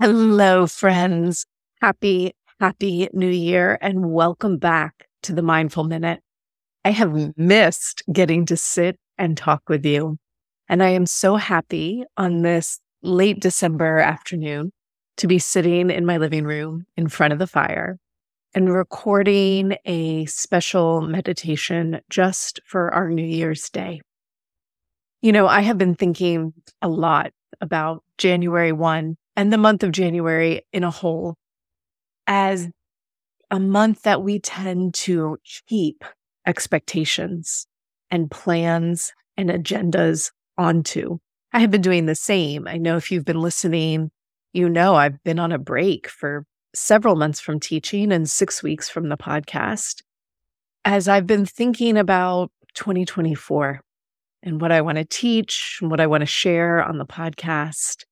Hello, friends. Happy, happy new year and welcome back to the Mindful Minute. I have missed getting to sit and talk with you. And I am so happy on this late December afternoon to be sitting in my living room in front of the fire and recording a special meditation just for our New Year's Day. You know, I have been thinking a lot about January 1 and the month of January in a whole as a month that we tend to keep expectations and plans and agendas onto. I have been doing the same. I know if you've been listening, you know I've been on a break for several months from teaching and six weeks from the podcast as I've been thinking about 2024 and what I want to teach and what I want to share on the podcast.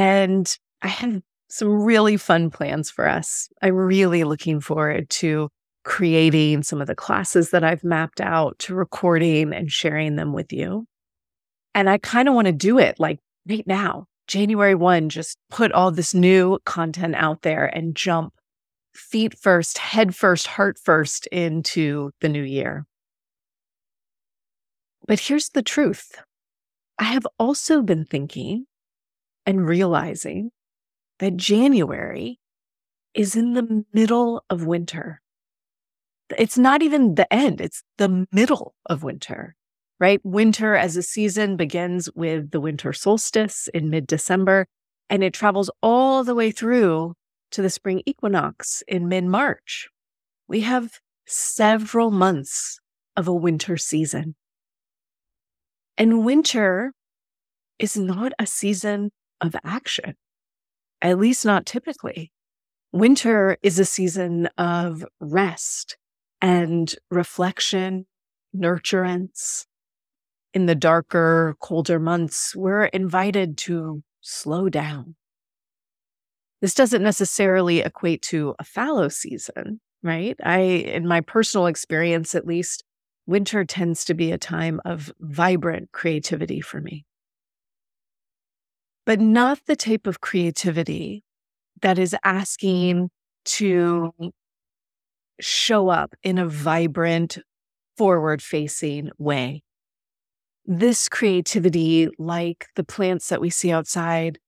And I have some really fun plans for us. I'm really looking forward to creating some of the classes that I've mapped out, to recording and sharing them with you. And I kind of want to do it like right now, January 1, just put all this new content out there and jump feet first, head first, heart first into the new year. But here's the truth I have also been thinking and realizing that January is in the middle of winter. It's not even the end, it's the middle of winter, right? Winter as a season begins with the winter solstice in mid December, and it travels all the way through to the spring equinox in mid March. We have several months of a winter season. And winter is not a season of action, at least not typically. Winter is a season of rest and reflection, nurturance. In the darker, colder months, we're invited to slow down. This doesn't necessarily equate to a fallow season, right? I, in my personal experience at least, winter tends to be a time of vibrant creativity for me but not the type of creativity that is asking to show up in a vibrant, forward facing way. This creativity, like the plants that we see outside,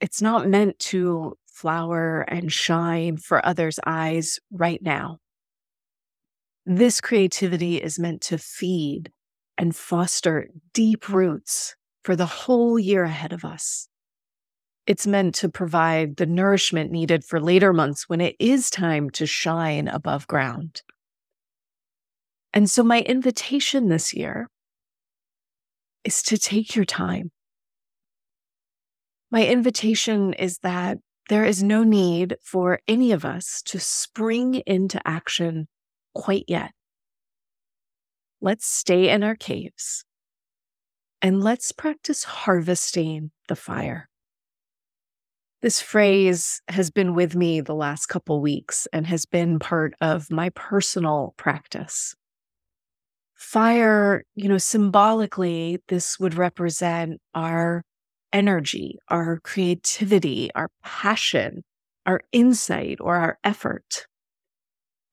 it's not meant to flower and shine for others' eyes right now. This creativity is meant to feed and foster deep roots for the whole year ahead of us. It's meant to provide the nourishment needed for later months when it is time to shine above ground. And so, my invitation this year is to take your time. My invitation is that there is no need for any of us to spring into action quite yet. Let's stay in our caves and let's practice harvesting the fire. This phrase has been with me the last couple weeks and has been part of my personal practice. Fire, you know, symbolically, this would represent our energy, our creativity, our passion, our insight, or our effort.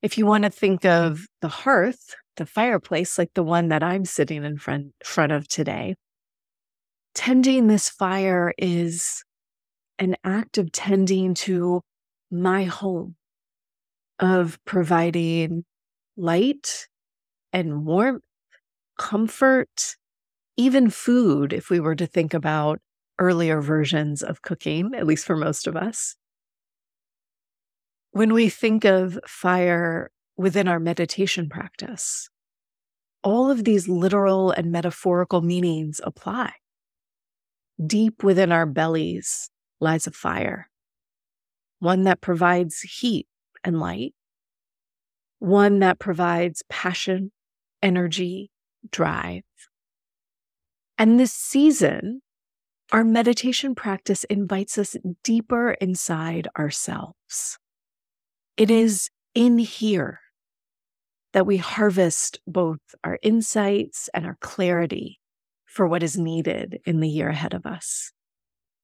If you want to think of the hearth, the fireplace like the one that I'm sitting in front, front of today. Tending this fire is an act of tending to my home, of providing light and warmth, comfort, even food, if we were to think about earlier versions of cooking, at least for most of us. When we think of fire within our meditation practice, all of these literal and metaphorical meanings apply. Deep within our bellies lies a fire, one that provides heat and light, one that provides passion, energy, drive. And this season, our meditation practice invites us deeper inside ourselves. It is in here that we harvest both our insights and our clarity for what is needed in the year ahead of us,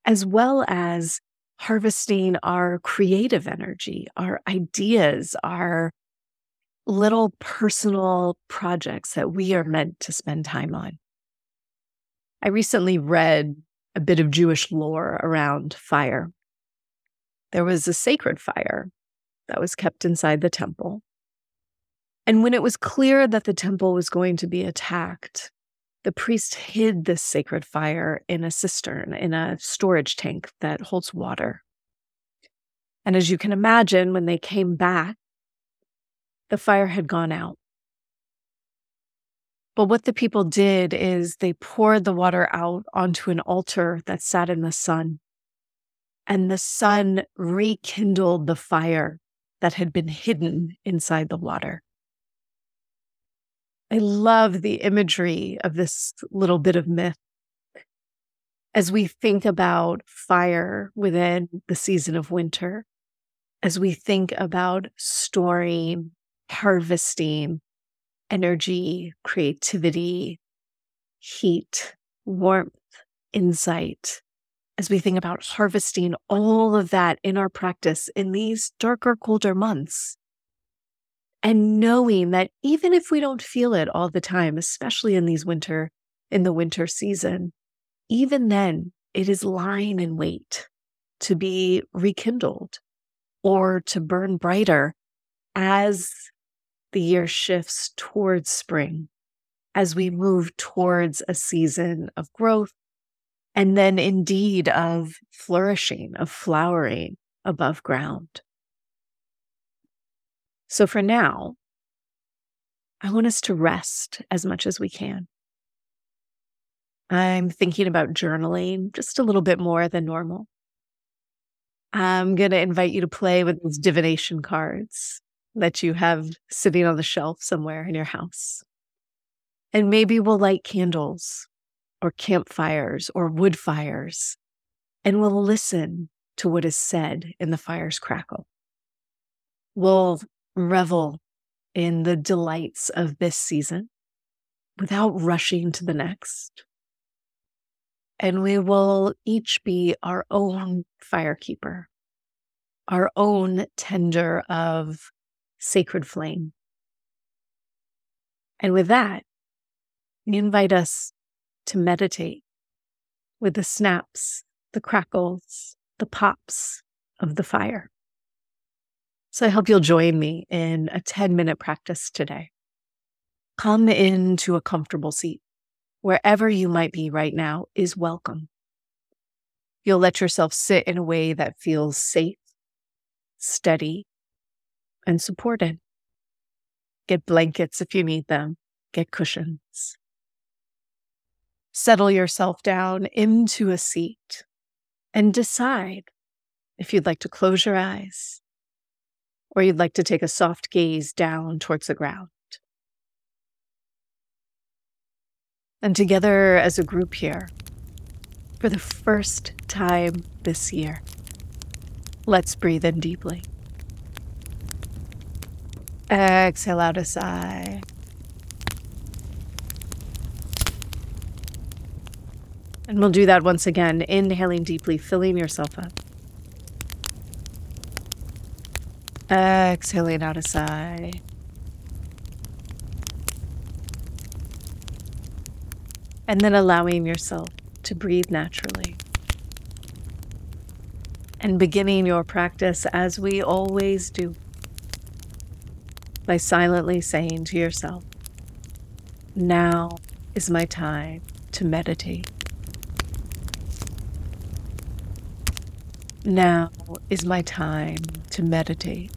as well as harvesting our creative energy, our ideas, our little personal projects that we are meant to spend time on. I recently read a bit of Jewish lore around fire. There was a sacred fire that was kept inside the temple. And when it was clear that the temple was going to be attacked, the priest hid this sacred fire in a cistern, in a storage tank that holds water. And as you can imagine, when they came back, the fire had gone out. But what the people did is they poured the water out onto an altar that sat in the sun. And the sun rekindled the fire that had been hidden inside the water. I love the imagery of this little bit of myth. As we think about fire within the season of winter, as we think about storing, harvesting, energy, creativity, heat, warmth, insight, as we think about harvesting all of that in our practice in these darker, colder months. And knowing that even if we don't feel it all the time, especially in these winter, in the winter season, even then it is lying in wait to be rekindled or to burn brighter as the year shifts towards spring, as we move towards a season of growth and then indeed of flourishing, of flowering above ground. So for now, I want us to rest as much as we can. I'm thinking about journaling just a little bit more than normal. I'm going to invite you to play with these divination cards that you have sitting on the shelf somewhere in your house. And maybe we'll light candles or campfires or wood fires, and we'll listen to what is said in the fire's crackle. We'll revel in the delights of this season without rushing to the next. And we will each be our own firekeeper, our own tender of sacred flame. And with that, we invite us to meditate with the snaps, the crackles, the pops of the fire. So I hope you'll join me in a 10 minute practice today. Come into a comfortable seat. Wherever you might be right now is welcome. You'll let yourself sit in a way that feels safe, steady, and supported. Get blankets if you need them, get cushions. Settle yourself down into a seat and decide if you'd like to close your eyes or you'd like to take a soft gaze down towards the ground. And together as a group here, for the first time this year, let's breathe in deeply. Exhale out a sigh. And we'll do that once again, inhaling deeply, filling yourself up. Exhaling out a sigh. And then allowing yourself to breathe naturally. And beginning your practice as we always do by silently saying to yourself, Now is my time to meditate. Now is my time to meditate.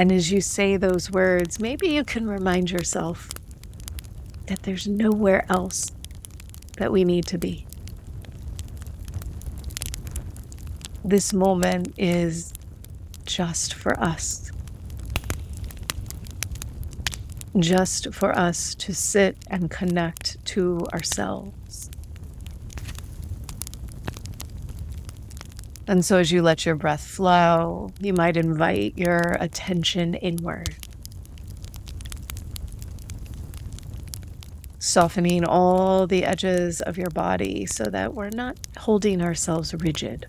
And as you say those words, maybe you can remind yourself that there's nowhere else that we need to be. This moment is just for us. Just for us to sit and connect to ourselves. And so, as you let your breath flow, you might invite your attention inward, softening all the edges of your body so that we're not holding ourselves rigid.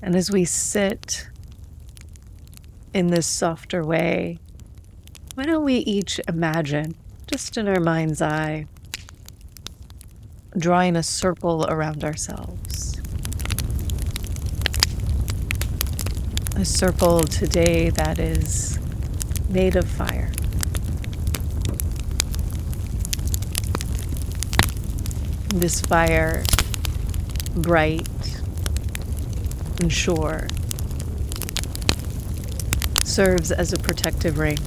And as we sit in this softer way, why don't we each imagine, just in our mind's eye, drawing a circle around ourselves? A circle today that is made of fire. This fire, bright and sure serves as a protective ring.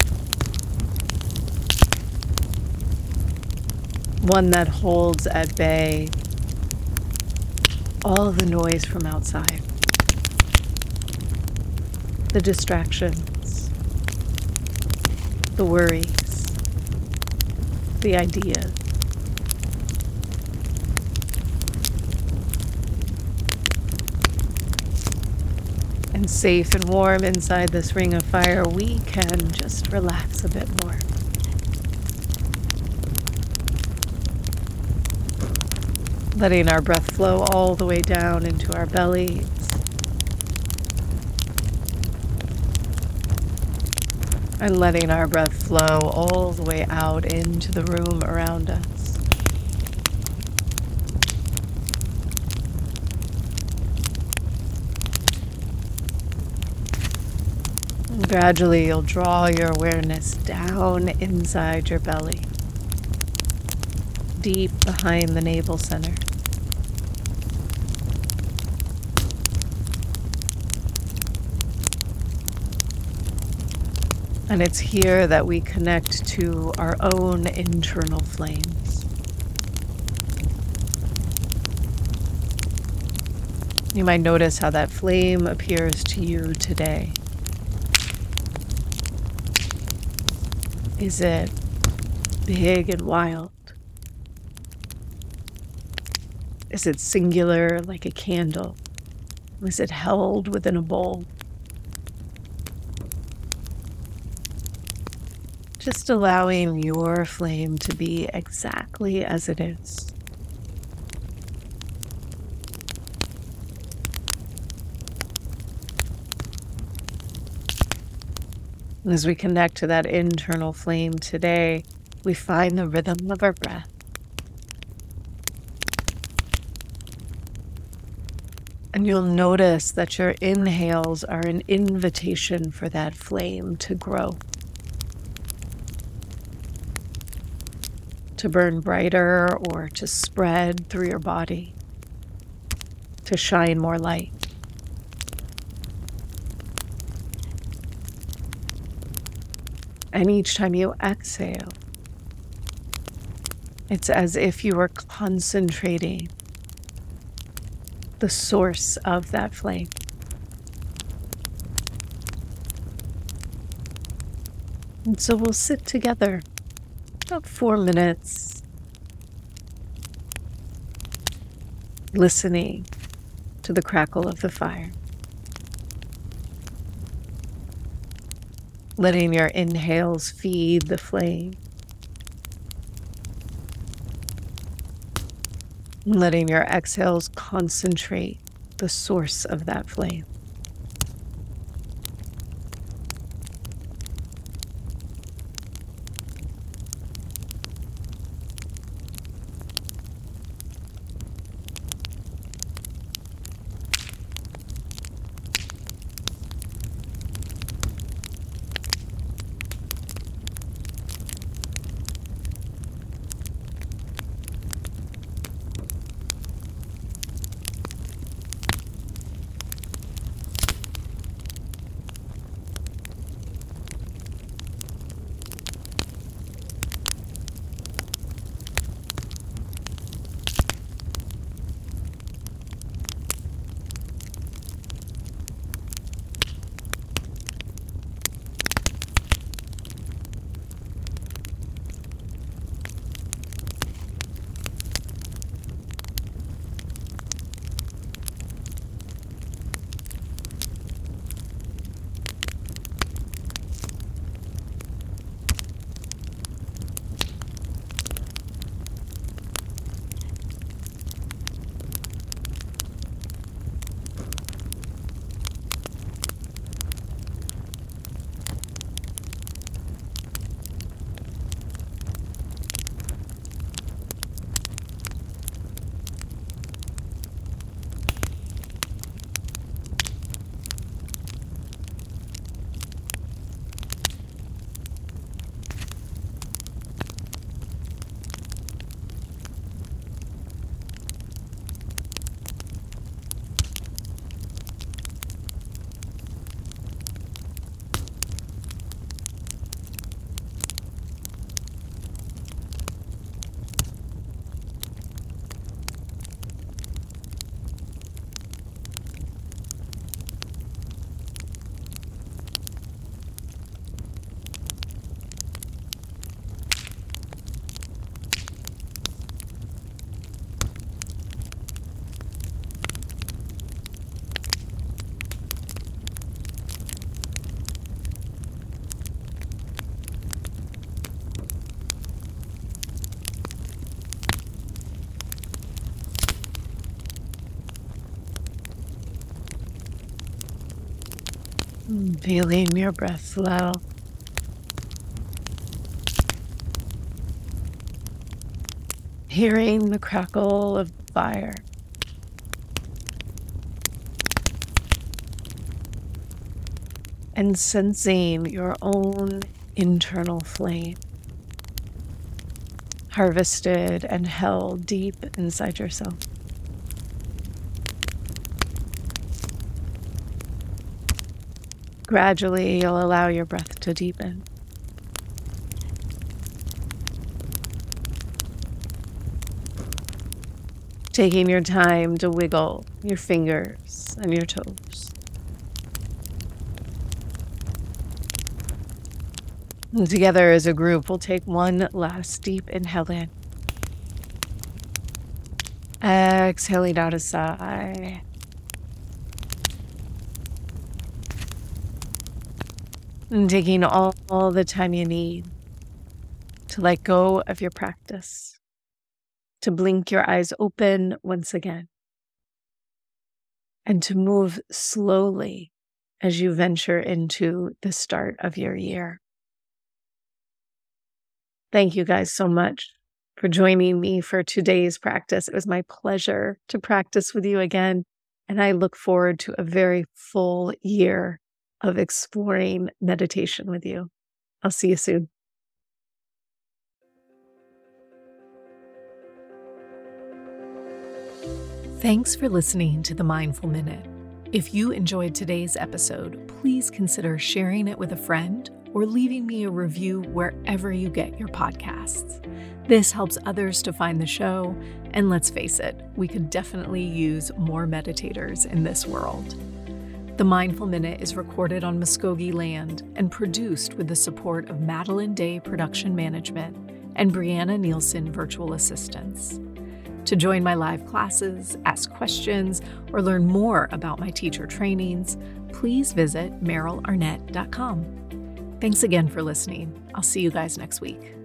One that holds at bay all the noise from outside, the distractions, the worries, the ideas. and safe and warm inside this ring of fire, we can just relax a bit more. Letting our breath flow all the way down into our bellies. And letting our breath flow all the way out into the room around us. Gradually, you'll draw your awareness down inside your belly, deep behind the navel center. And it's here that we connect to our own internal flames. You might notice how that flame appears to you today. Is it big and wild? Is it singular like a candle? Is it held within a bowl? Just allowing your flame to be exactly as it is. as we connect to that internal flame today, we find the rhythm of our breath. And you'll notice that your inhales are an invitation for that flame to grow, to burn brighter or to spread through your body, to shine more light. And each time you exhale, it's as if you are concentrating the source of that flame. And so we'll sit together about four minutes, listening to the crackle of the fire. letting your inhales feed the flame. Letting your exhales concentrate the source of that flame. Feeling your breath slow. Hearing the crackle of fire. And sensing your own internal flame harvested and held deep inside yourself. Gradually, you'll allow your breath to deepen. Taking your time to wiggle your fingers and your toes. And together as a group, we'll take one last deep inhale in. Exhaling out a sigh. And taking all, all the time you need to let go of your practice, to blink your eyes open once again, and to move slowly as you venture into the start of your year. Thank you guys so much for joining me for today's practice. It was my pleasure to practice with you again. And I look forward to a very full year of exploring meditation with you. I'll see you soon. Thanks for listening to the Mindful Minute. If you enjoyed today's episode, please consider sharing it with a friend or leaving me a review wherever you get your podcasts. This helps others to find the show, and let's face it, we could definitely use more meditators in this world. The Mindful Minute is recorded on Muskogee land and produced with the support of Madeline Day Production Management and Brianna Nielsen Virtual Assistants. To join my live classes, ask questions, or learn more about my teacher trainings, please visit merylarnett.com. Thanks again for listening. I'll see you guys next week.